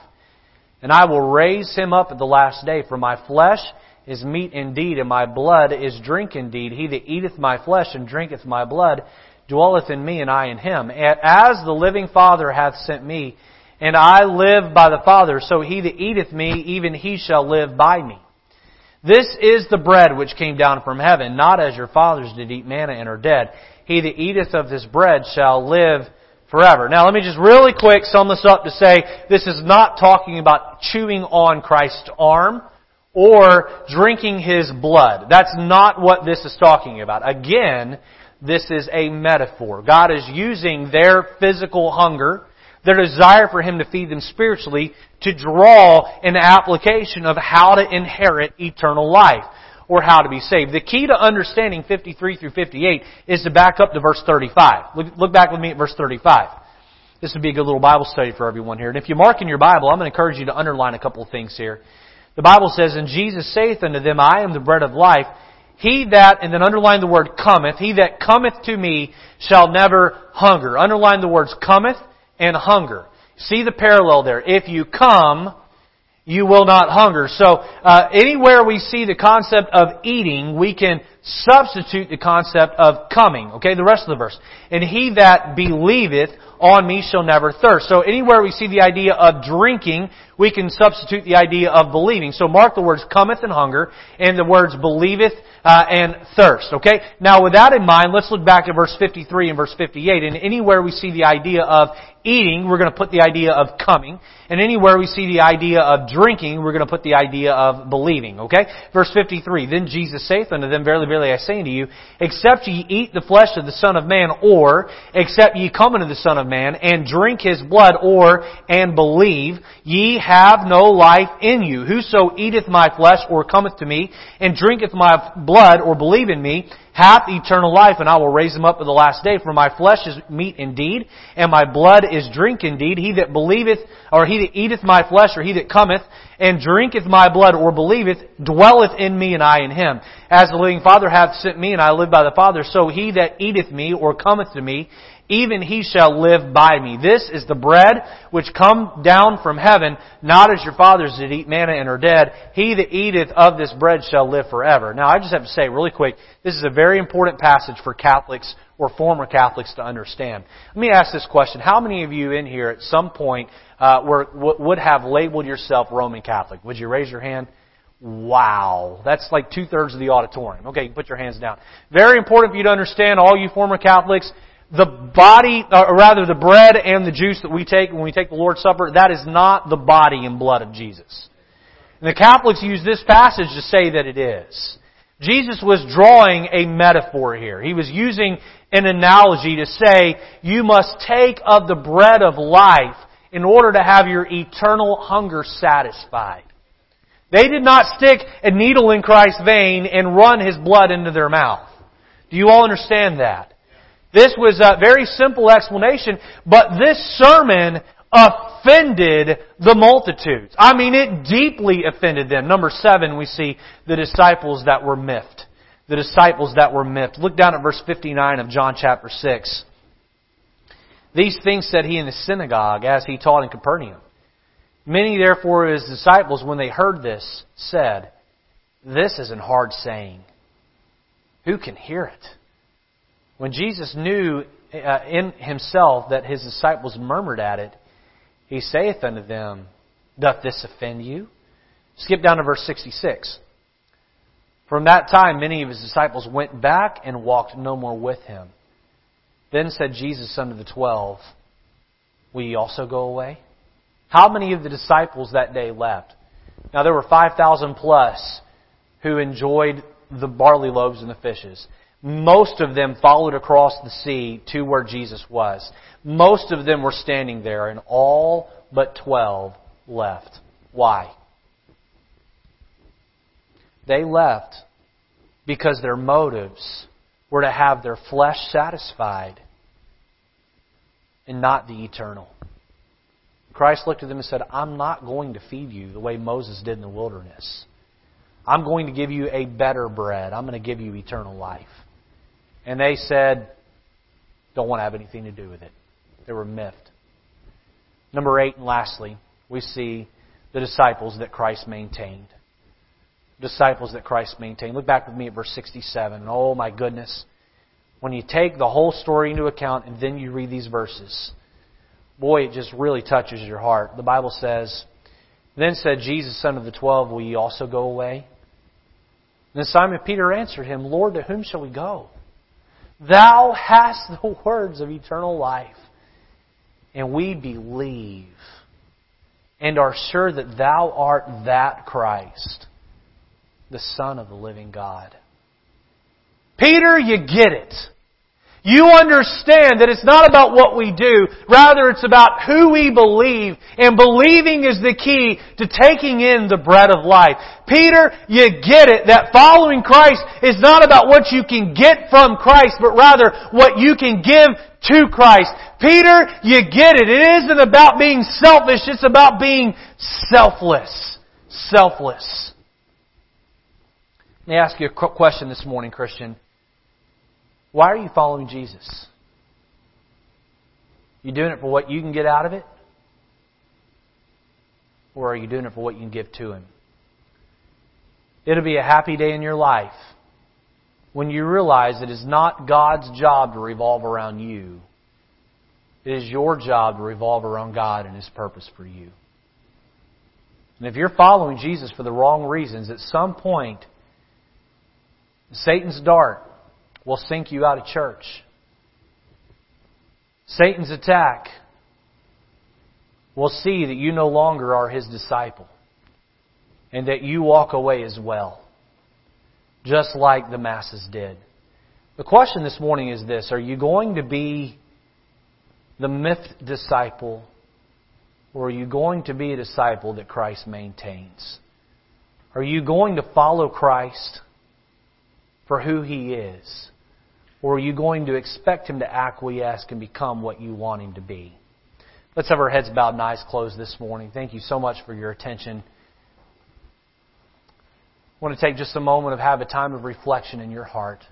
And I will raise him up at the last day, for my flesh is meat indeed, and my blood is drink indeed. He that eateth my flesh and drinketh my blood dwelleth in me, and I in him. As the living Father hath sent me, and I live by the Father, so he that eateth me, even he shall live by me. This is the bread which came down from heaven, not as your fathers did eat manna and are dead. He that eateth of this bread shall live forever. Now let me just really quick sum this up to say this is not talking about chewing on Christ's arm or drinking His blood. That's not what this is talking about. Again, this is a metaphor. God is using their physical hunger their desire for Him to feed them spiritually to draw an application of how to inherit eternal life or how to be saved. The key to understanding 53 through 58 is to back up to verse 35. Look, look back with me at verse 35. This would be a good little Bible study for everyone here. And if you mark in your Bible, I'm going to encourage you to underline a couple of things here. The Bible says, And Jesus saith unto them, I am the bread of life. he that, and then underline the word cometh, he that cometh to me shall never hunger. Underline the words cometh and hunger. See the parallel there. If you come, you will not hunger. So, uh, anywhere we see the concept of eating, we can substitute the concept of coming. Okay, the rest of the verse. And he that believeth on me shall never thirst. So anywhere we see the idea of drinking, we can substitute the idea of believing. So mark the words cometh and hunger, and the words believeth uh, and thirst. Okay? Now with that in mind, let's look back at verse 53 and verse 58. And anywhere we see the idea of eating, we're going to put the idea of coming. And anywhere we see the idea of drinking, we're going to put the idea of believing. Okay? Verse 53. Then Jesus saith unto them, Verily, verily, I say unto you, except ye eat the flesh of the Son of Man, or except ye come unto the Son of Man, and drink his blood, or and believe, ye have no life in you. Whoso eateth my flesh, or cometh to me, and drinketh my blood, or believe in me, hath eternal life, and I will raise him up at the last day. For my flesh is meat indeed, and my blood is drink indeed. He that believeth, or he that eateth my flesh, or he that cometh, and drinketh my blood, or believeth, dwelleth in me, and I in him. As the living Father hath sent me, and I live by the Father, so he that eateth me, or cometh to me, even he shall live by me. This is the bread which come down from heaven, not as your fathers did eat manna and are dead. He that eateth of this bread shall live forever. Now I just have to say really quick, this is a very important passage for Catholics or former Catholics to understand. Let me ask this question. How many of you in here at some point uh, were, would have labeled yourself Roman Catholic? Would you raise your hand? Wow. That's like two thirds of the auditorium. Okay, you put your hands down. Very important for you to understand, all you former Catholics, the body, uh, or rather the bread and the juice that we take when we take the Lord's Supper, that is not the body and blood of Jesus. And the Catholics use this passage to say that it is. Jesus was drawing a metaphor here. He was using an analogy to say, you must take of the bread of life in order to have your eternal hunger satisfied. They did not stick a needle in Christ's vein and run His blood into their mouth. Do you all understand that? This was a very simple explanation, but this sermon offended the multitudes. I mean, it deeply offended them. Number seven, we see the disciples that were miffed. The disciples that were miffed. Look down at verse 59 of John chapter 6. These things said he in the synagogue as he taught in Capernaum. Many therefore of his disciples, when they heard this, said, This is an hard saying. Who can hear it? When Jesus knew uh, in himself that his disciples murmured at it, he saith unto them, Doth this offend you? Skip down to verse 66. From that time, many of his disciples went back and walked no more with him. Then said Jesus unto the twelve, Will ye also go away? How many of the disciples that day left? Now there were 5,000 plus who enjoyed the barley loaves and the fishes. Most of them followed across the sea to where Jesus was. Most of them were standing there, and all but 12 left. Why? They left because their motives were to have their flesh satisfied and not the eternal. Christ looked at them and said, I'm not going to feed you the way Moses did in the wilderness. I'm going to give you a better bread. I'm going to give you eternal life. And they said, don't want to have anything to do with it. They were miffed. Number eight, and lastly, we see the disciples that Christ maintained. Disciples that Christ maintained. Look back with me at verse 67. Oh my goodness. When you take the whole story into account and then you read these verses, boy, it just really touches your heart. The Bible says, Then said Jesus, son of the twelve, Will ye also go away? And then Simon Peter answered him, Lord, to whom shall we go? Thou hast the words of eternal life. And we believe and are sure that thou art that Christ, the Son of the living God. Peter, you get it. You understand that it's not about what we do, rather it's about who we believe, and believing is the key to taking in the bread of life. Peter, you get it, that following Christ is not about what you can get from Christ, but rather what you can give to Christ. Peter, you get it. It isn't about being selfish, it's about being selfless. Selfless. Let me ask you a question this morning, Christian. Why are you following Jesus? You doing it for what you can get out of it? Or are you doing it for what you can give to Him? It'll be a happy day in your life when you realize it is not God's job to revolve around you. It is your job to revolve around God and His purpose for you. And if you're following Jesus for the wrong reasons, at some point, Satan's dart will sink you out of church. Satan's attack will see that you no longer are his disciple and that you walk away as well, just like the masses did. The question this morning is this Are you going to be the myth disciple or are you going to be a disciple that Christ maintains? Are you going to follow Christ for who He is? Or are you going to expect Him to acquiesce and become what you want Him to be? Let's have our heads bowed and eyes closed this morning. Thank you so much for your attention. I want to take just a moment of have a time of reflection in your heart.